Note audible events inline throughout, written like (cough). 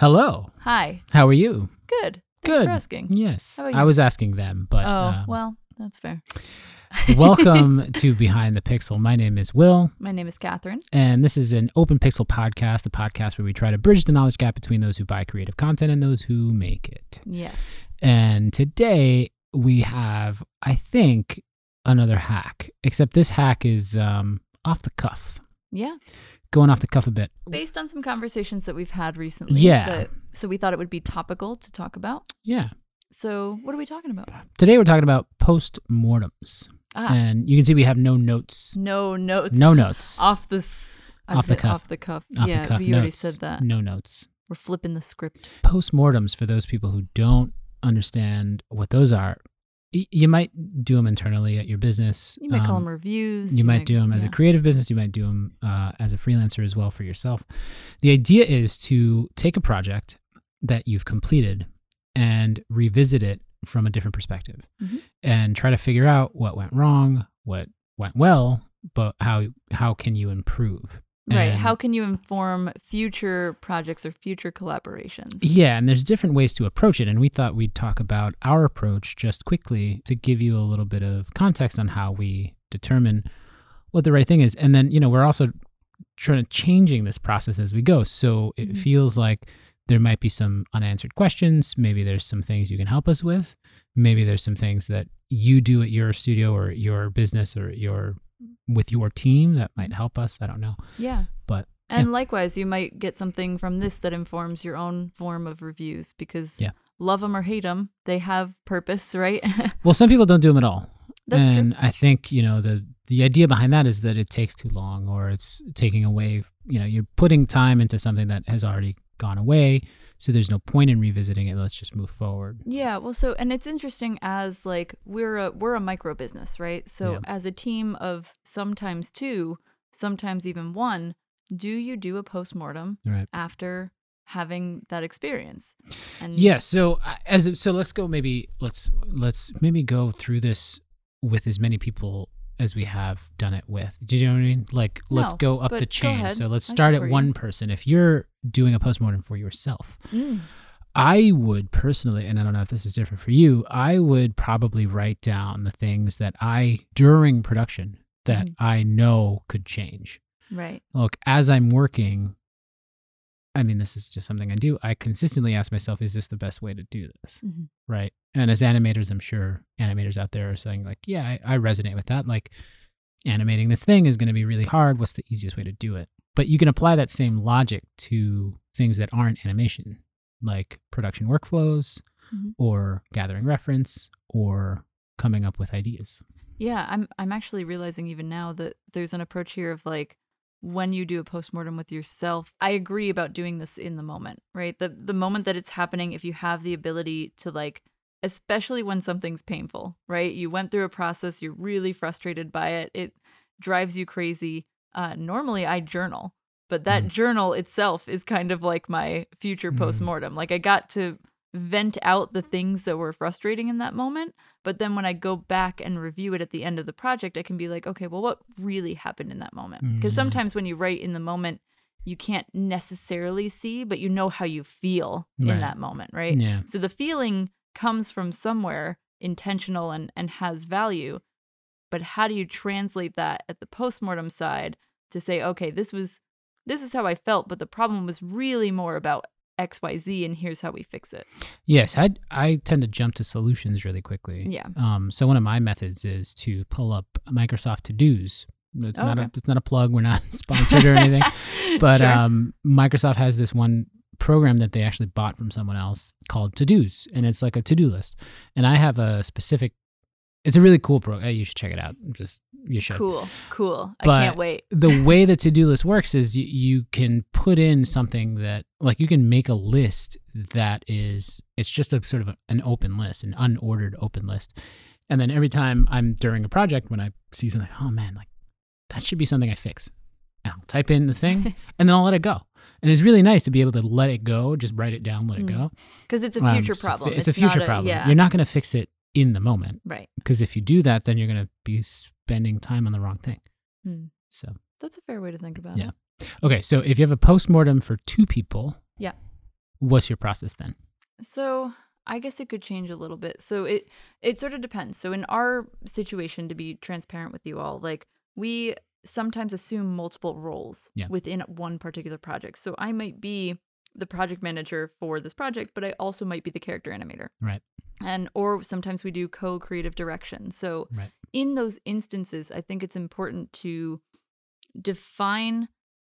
Hello. Hi. How are you? Good. Thanks Good. for asking. Yes. How about I you? was asking them, but oh, uh, well, that's fair. (laughs) welcome to Behind the Pixel. My name is Will, My name is Kathryn. and this is an open pixel podcast, a podcast where we try to bridge the knowledge gap between those who buy creative content and those who make it. Yes. And today we have, I think, another hack, except this hack is um, off the cuff, Yeah. Going off the cuff a bit. Based on some conversations that we've had recently. Yeah. that- so we thought it would be topical to talk about. Yeah. So what are we talking about? Today we're talking about post mortems. Ah, And you can see we have no notes. no notes. No notes. Off the Off the cuff. Off the cuff. Off yeah, the cuff. we already said that. No notes. We're flipping the script. Post-mortems for those people who don't understand what those are, you might do them internally at your business. You might call Um, them reviews. You might do them as a creative business. You might do them uh, as a freelancer as well for yourself. The idea is to take a project that you've completed and revisit it from a different perspective Mhm. and try to figure out what went wrong, what went well, but how how can you improve? Right. How can you inform future projects or future collaborations? Yeah, and there's different ways to approach it. And we thought we'd talk about our approach just quickly to give you a little bit of context on how we determine what the right thing is. And then, you know, we're also trying to changing this process as we go. So it Mhm. feels like there might be some unanswered questions. Maybe there's some things you can help us with. Maybe there's some things that you do at your studio or your business or your with your team that might help us. I don't know. Yeah. But, and likewise, you might get something from this that informs your own form of reviews because Yeah. love them or hate them, they have purpose, (laughs) right? Well, some people don't do them at all. That's true. and I think you know the the idea behind that is that it takes too long, or it's taking away. You know, you're putting time into something that has already gone away, so there's no point in revisiting it. Let's just move forward. yeah. Well, so and it's interesting as like we're a we're a micro business, right? So Yeah. as a team of sometimes two, sometimes even one, do you do a post mortem Right. after having that experience? And Yes. So uh, as so, let's go. Maybe let's let's maybe go through this with as many people as we have done it with. Do you know what I mean? Like, let's go up the chain. So let's start at support you. one person. If you're doing a postmortem for yourself, Mm, I would personally, and I don't know if this is different for you, I would probably write down the things that I, during production, that Mhm. I know could change. right. Look, as I'm working, I mean, this is just something I do. I consistently ask myself, is this the best way to do this? Mhm. Right. And as animators, I'm sure animators out there are saying, like, yeah, I, I resonate with that. Like, animating this thing is going to be really hard. What's the easiest way to do it? But you can apply that same logic to things that aren't animation, like production workflows Mhm. or gathering reference or coming up with ideas. Yeah, I'm I'm actually realizing even now that there's an approach here of like when you do a postmortem with yourself. I agree about doing this in the moment, right? The the moment that it's happening if you have the ability to like especially when something's painful, right? You went through a process, you're really frustrated by it. It drives you crazy. Uh normally I journal, but that Mhm. journal itself is kind of like my future Mhm. postmortem. Like I got to vent out the things that were frustrating in that moment but then when I go back and review it at the end of the project, I can be like, okay, well, what really happened in that moment? Because Mm. sometimes when you write in the moment, you can't necessarily see, but you know how you feel Right. in that moment, right? Yeah. So the feeling comes from somewhere intentional and, and has value. But how do you translate that at the postmortem side to say, okay, this was this is how I felt, but the problem was really more about XYZ and here's how we fix it. Yes, I I tend to jump to solutions really quickly. Yeah. Um. So one of my methods is to pull up Microsoft To Dos. It's Oh, not a it's not a plug. We're not (laughs) sponsored or anything. (laughs) But Sure. um, Microsoft has this one program that they actually bought from someone else called To Dos, and it's like a to do list. And I have a specific. It's a really cool program. You should check it out. Just you should. Cool, cool. I can't wait. the (laughs) way the to-do list works is you, you can put in something that like you can make a list that is it's just a sort of an open list an unordered open list and then every time i'm during a project when i see something oh man like that should be something i fix and i'll type in the thing (laughs) and then i'll let it go and it's really nice to be able to let it go just write it down let it Mm. go Because it's a Um, future it's problem. fi- it's, a future not problem yeah. you're not going to fix it in the moment right. because if you do that then you're going to be spending time on the wrong thing Hmm. so That's a fair way to think about Yeah. it. Yeah. Okay, so if you have a postmortem for two people, Yeah. what's your process then? So I guess it could change a little bit. So it it sort of depends. So in our situation, to be transparent with you all, like we sometimes assume multiple roles Yeah. within one particular project. So I might be the project manager for this project, but I also might be the character animator. Right. And or sometimes we do co-creative direction. So Right. in those instances, I think it's important to define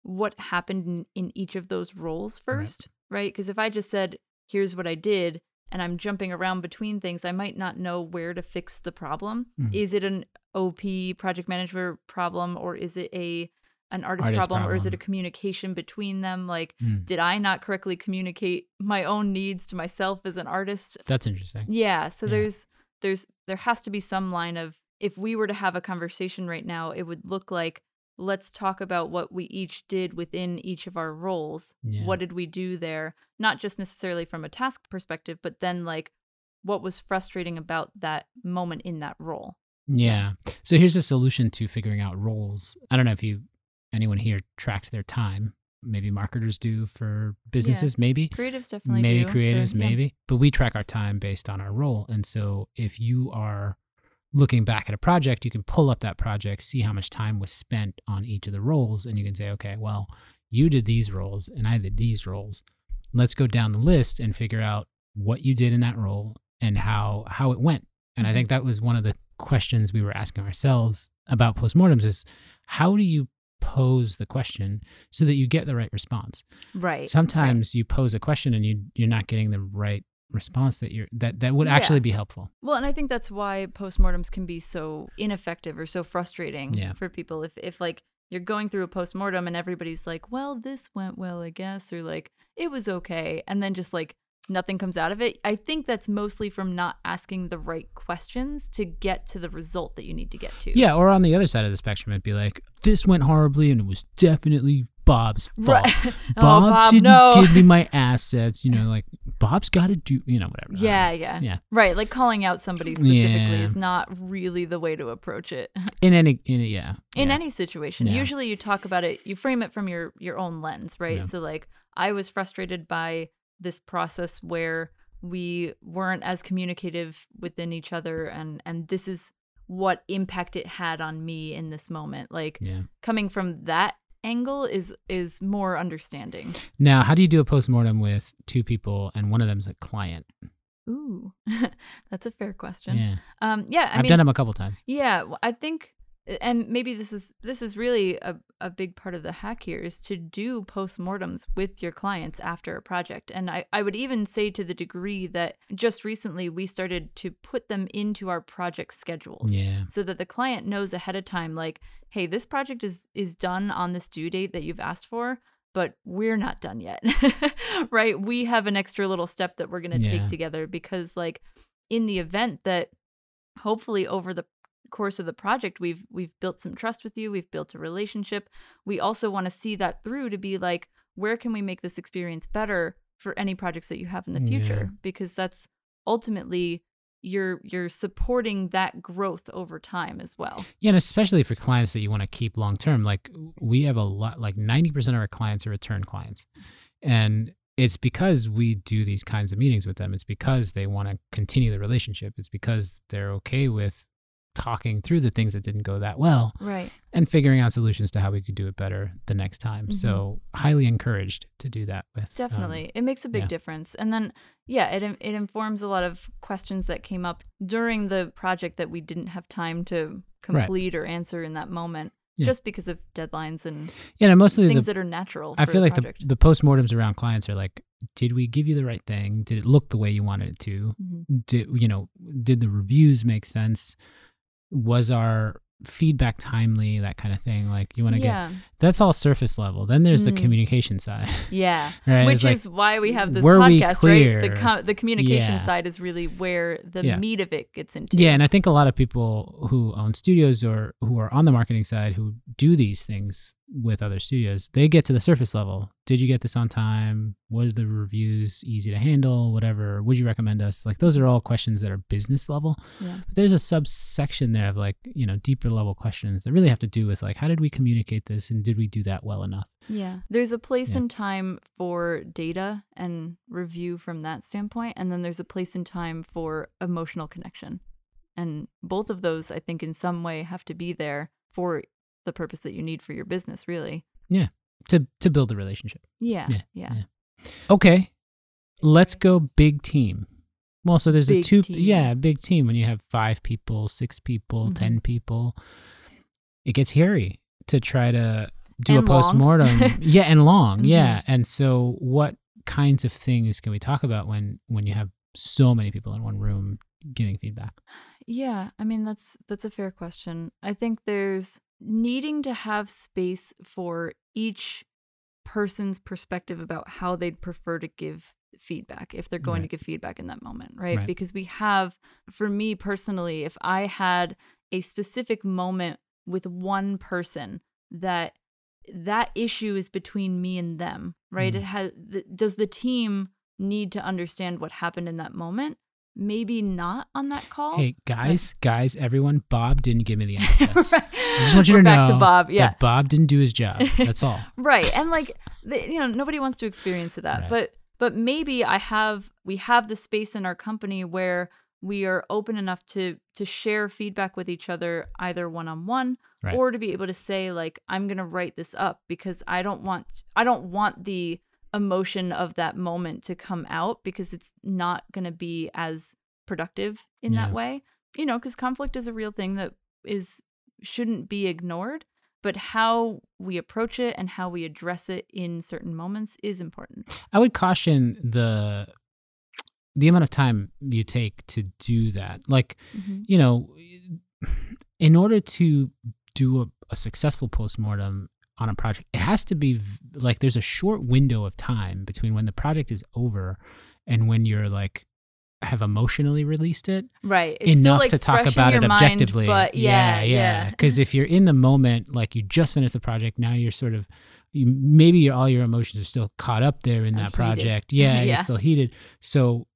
what happened in, in each of those roles first, right? Because if I just said, here's what I did, and I'm jumping around between things, I might not know where to fix the problem. Mhm. Is it an OP project manager problem or is it a an artist, Artist problem, or is it a communication between them? Like, Mm. did I not correctly communicate my own needs to myself as an artist? That's interesting. Yeah, so Yeah. there's there's there has to be some line of if we were to have a conversation right now, it would look like let's talk about what we each did within each of our roles. Yeah. What did we do there? Not just necessarily from a task perspective, but then like what was frustrating about that moment in that role. Yeah. So here's a solution to figuring out roles. I don't know if you anyone here tracks their time. Maybe marketers do for businesses, maybe. Creatives definitely maybe do for- creatives, yeah. maybe. But we track our time based on our role. And so if you are looking back at a project, you can pull up that project, see how much time was spent on each of the roles, and you can say, okay, well, you did these roles and I did these roles. Let's go down the list and figure out what you did in that role and how how it went. And I Mhm. think that was one of the questions we were asking ourselves about postmortems is how do you pose the question so that you get the right response? Right. sometimes you pose a question and you you're not getting the right response that you're that that would Yeah. actually be helpful Well, and I think that's why postmortems can be so ineffective or so frustrating Yeah. for people. If if like you're going through a postmortem and everybody's like, "Well, this went well, I guess," or like, "It was okay," and then just like nothing comes out of it. I think that's mostly from not asking the right questions to get to the result that you need to get to. yeah or on the other side of the spectrum it'd be like this went horribly and it was definitely bob's fault Right. (laughs) bob, oh, Bob, didn't no. give me my assets you know like bob's got to do you know whatever yeah, yeah, Yeah. Right, like calling out somebody specifically Yeah. is not really the way to approach it. (laughs) in any in yeah in yeah. any situation Yeah. usually you talk about it you frame it from your your own lens right so like i was frustrated by this process where we weren't as communicative within each other and and this is what impact it had on me in this moment. Like yeah. coming from that angle is is more understanding. Now how do you do a postmortem with two people and one of them's a client? Ooh (laughs) that's a fair question. Yeah. Um yeah i have done them a couple times. Yeah, i think, and maybe this is this is really a, a big part of the hack here is to do postmortems with your clients after a project. And I, I would even say to the degree that just recently we started to put them into our project schedules. yeah So that the client knows ahead of time, like, hey, this project is is done on this due date that you've asked for, but we're not done yet. (laughs) right? We have an extra little step that we're gonna Yeah. take together because like in the event that hopefully over the course of the project we've we've built some trust with you we've built a relationship we also want to see that through to be like where can we make this experience better for any projects that you have in the future because that's ultimately you're you're supporting that growth over time as well Yeah, and especially for clients that you want to keep long term. Like we have a lot, like 90% of our clients are return clients. And it's because we do these kinds of meetings with them. It's because they want to continue the relationship. It's because they're okay with talking through the things that didn't go that well right and figuring out solutions to how we could do it better the next time. Mhm. So, highly encouraged to do that with um, Definitely. it makes a big yeah. difference. And then, yeah, it, it informs a lot of questions that came up during the project that we didn't have time to complete or answer in that moment Yeah. just because of deadlines and yeah, and mostly things the, that are natural. I feel like the, project. the postmortems around clients are like, did we give you the right thing? Did it look the way you wanted it to? Mhm. did you know did the reviews make sense was our feedback timely that kind of thing like you want to get that's all surface level then there's the Mm. communication side (laughs) yeah. right Which It's like, is why we have this were we podcast, right? The com- the communication Yeah. side is really where the Yeah. meat of it gets into. yeah and i think a lot of people who own studios or who are on the marketing side who do these things with other studios, they get to the surface level. Did you get this on time? What are the reviews easy to handle? Whatever. Would you recommend us? Like those are all questions that are business level. Yeah. But there's a subsection there of like, you know, deeper level questions that really have to do with like how did we communicate this and did we do that well enough? Yeah. There's a place Yeah. and time for data and review from that standpoint. And then there's a place and time for emotional connection. And both of those, I think, in some way have to be there for the purpose that you need for your business, really. Yeah. To to build a relationship. Yeah. Yeah, Yeah. yeah. Okay. Let's go big team. Well, so there's a two team. yeah, big team when you have 5 people, 6 people, Mhm. 10 people. It gets hairy to try to do And a post mortem. (laughs) yeah, and long. Mhm. Yeah. And so what kinds of things can we talk about when when you have so many people in one room giving feedback? Yeah, I mean that's that's a fair question. I think there's needing to have space for each person's perspective about how they'd prefer to give feedback if they're going Right. to give feedback in that moment, right? Right. Because we have for me personally, if I had a specific moment with one person that that issue is between me and them, right? Mhm. It has th- does the team need to understand what happened in that moment? Maybe not on that call. Hey, guys, guys, everyone, Bob didn't give me the (laughs) assets. I just want you to back know to Bob. Yeah. that Bob didn't do his job. (laughs) That's all. right. And like you know, nobody wants to experience that. Right. But but maybe I have we have the space in our company where we are open enough to to share feedback with each other either one on one Right. or to be able to say like I'm going to write this up because I don't want I don't want the emotion of that moment to come out because it's not going to be as productive in Yeah. that way. You know, cuz conflict is a real thing that is shouldn't be ignored, but how we approach it and how we address it in certain moments is important. I would caution the the amount of time you take to do that. Like, mm-hmm. you know, in order to do a, a successful postmortem on a project, it has to be like there's a short window of time between when the project is over and when you're like have emotionally released it Right. It's still, enough like, to talk about it your mind, objectively. but yeah, yeah. Because if you're in the moment, like you just finished the project, now you're sort of, you, maybe your, all your emotions are still caught up there in that heated. project. Yeah, (laughs) Yeah. you're still heated. So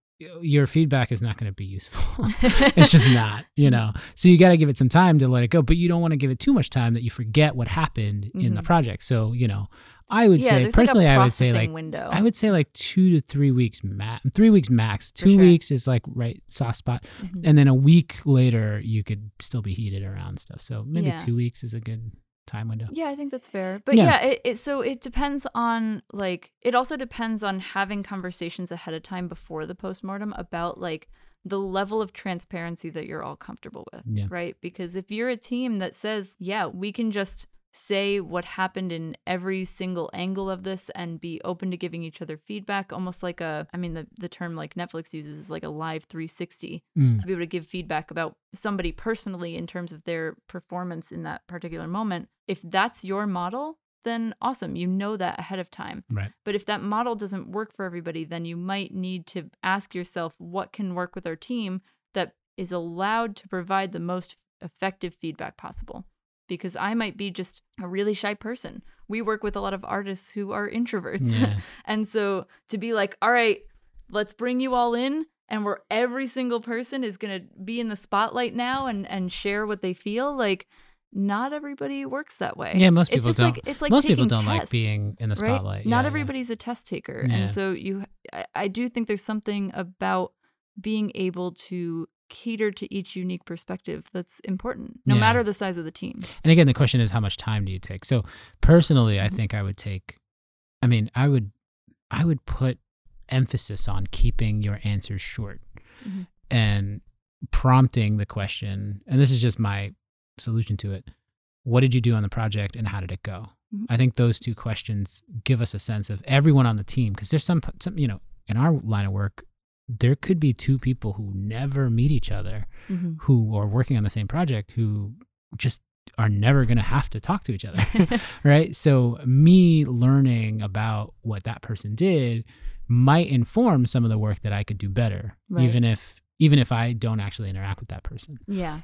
your feedback is not going to be useful. (laughs) it's just not, you know. So you got to give it some time to let it go, but you don't want to give it too much time that you forget what happened in the Mhm. project. So you know, I would yeah, say personally, like I would say like window. I would say like two to three weeks max. Three weeks max. Two sure. weeks is like right soft spot, Mhm. and then a week later you could still be heated around stuff. So maybe Yeah. two weeks is a good time window. Yeah, I think that's fair. But Yeah. yeah, it, it so it depends on like it also depends on having conversations ahead of time before the postmortem about like the level of transparency that you're all comfortable with, Yeah. right? Because if you're a team that says, "Yeah, we can just say what happened in every single angle of this and be open to giving each other feedback almost like a i mean the, the term like netflix uses is like a live 360 Mm. to be able to give feedback about somebody personally in terms of their performance in that particular moment. If that's your model, then awesome. You know that ahead of time. Right. But if that model doesn't work for everybody, then you might need to ask yourself what can work with our team that is allowed to provide the most effective feedback possible. Because I might be just a really shy person. We work with a lot of artists who are introverts. Yeah. (laughs) And so to be like, all right, let's bring you all in and where every single person is going to be in the spotlight now and and share what they feel like not everybody works that way. Yeah, most It's people just don't. like it's like Most people don't like being in the right? spotlight. Not Yeah, yeah. everybody's a test taker. Yeah. And so you I, I do think there's something about being able to cater to each unique perspective that's important no Yeah. matter the size of the team. And again, the question is how much time do you take? So personally, I Mhm. think I would take. I mean, I would, I would put emphasis on keeping your answers short Mhm. and prompting the question. And this is just my solution to it. What did you do on the project, and how did it go? Mhm. I think those two questions give us a sense of everyone on the team because there's some, some, you know, in our line of work, there could be two people who never meet each other Mhm. who are working on the same project who just are never going to have to talk to each other (laughs) right so me learning about what that person did might inform some of the work that i could do better Right. even if even if i don't actually interact with that person Yeah.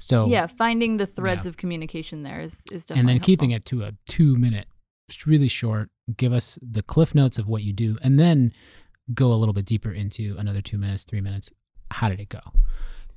So yeah, finding the threads Yeah. of communication there is is definitely and then keeping it to a two minute, really short. Give us the cliff notes of what you do, and then go a little bit deeper into another two minutes, three minutes. How did it go?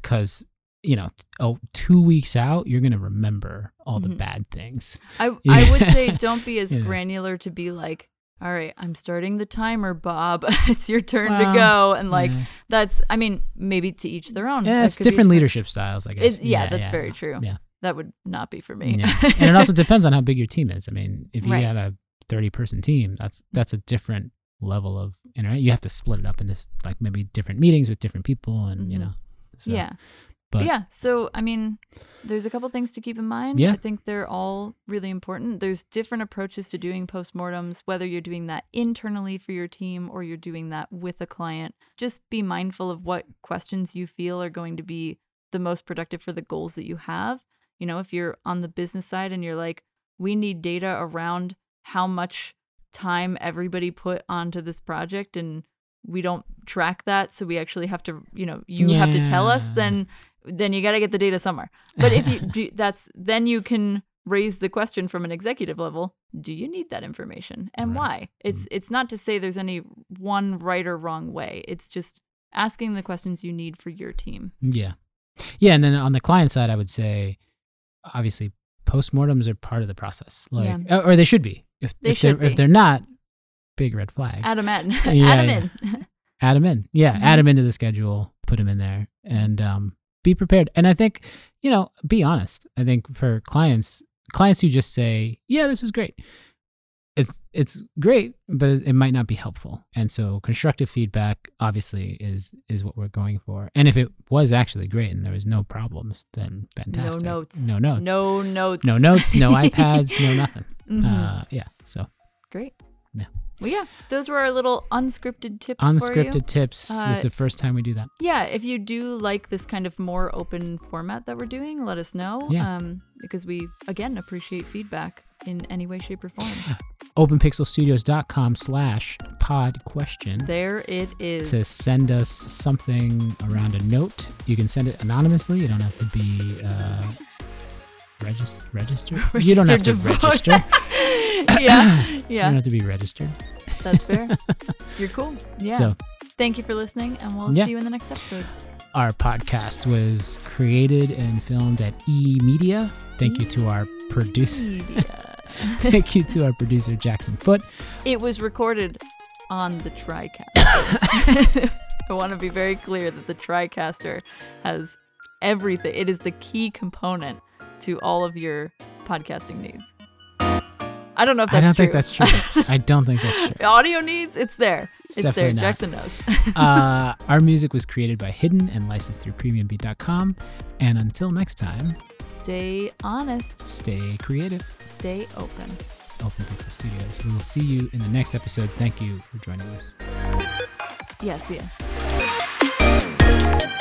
Because you know, oh, two weeks out, you're gonna remember all the Mhm. bad things. I (laughs) Yeah. I would say don't be (laughs) as Yeah. granular to be like, all right, I'm starting the timer, Bob. (laughs) it's your turn Well, to go, and like yeah. that's. I mean, maybe to each their own. yeah, That it's could be different leadership styles, I guess. It's, yeah, that's very true. Yeah. That would not be for me. Yeah. and it also depends on how big your team is. I mean, if you Right. had a 30 person team, that's that's a different level of internet. You have to split it up into like maybe different meetings with different people, and you Mhm. know. So, yeah. but- But yeah, so I mean, there's a couple things to keep in mind. Yeah. I think they're all really important. There's different approaches to doing postmortems, whether you're doing that internally for your team or you're doing that with a client. Just be mindful of what questions you feel are going to be the most productive for the goals that you have. You know, if you're on the business side and you're like, we need data around how much time everybody put onto this project and we don't track that so we actually have to you know you have to tell us then then you got to get the data somewhere but if you (laughs) do that's then you can raise the question from an executive level do you need that information and Right. why it's mm. it's not to say there's any one right or wrong way it's just asking the questions you need for your team Yeah. Yeah. And then on the client side, I would say, obviously, postmortems are part of the process. Like, Yeah. or they should be. If, They if, they're, should if they're not, big red flag. add them in (laughs) Yeah, add 'em yeah. in (laughs) add them in. Yeah, Mhm. add them into the schedule, put them in there, and um, be prepared. And I think, you know, be honest. I think for clients, clients who just say, "Yeah, this was great," it's it's great, but it, might not be helpful. And so, constructive feedback obviously is is what we're going for. And if it was actually great and there was no problems, then fantastic. no notes No notes. no notes No notes. No (laughs) iPads. No nothing. Mhm. Uh, yeah. So great Yeah. well yeah those were our little unscripted tips for you. unscripted tips. this is Uh, the first time we do that. Yeah, if you do like this kind of more open format that we're doing, let us know. Yeah. Um, because we again appreciate feedback in any way, shape, or form. openpixelstudios.com slash pod question there it is. to send us something around a note. You can send it anonymously. You don't have to be uh, regis- registered. (laughs) you don't have to to vote. register. (laughs) yeah, (laughs) You don't have to be registered. that's fair. (laughs) You're cool. Yeah. So Thank you for listening, and we'll Yeah. see you in the next episode. our podcast was created and filmed at E Media. Thank you to our producer. (laughs) Thank you to our producer Jackson Foote. it was recorded on the TriCaster. (laughs) I want to be very clear that the TriCaster has everything. It is the key component to all of your podcasting needs. I don't know if I that's don't true. think that's true. I (laughs) don't think that's true. Audio needs, it's there. It's, there. not. Jackson knows. uh, (laughs) our music was created by Hidden and licensed through premiumbeat.com. And until next time, stay honest. stay creative. Stay open. Open Pixel Studios. We will see you in the next episode. Thank you for joining us. Yeah, see ya.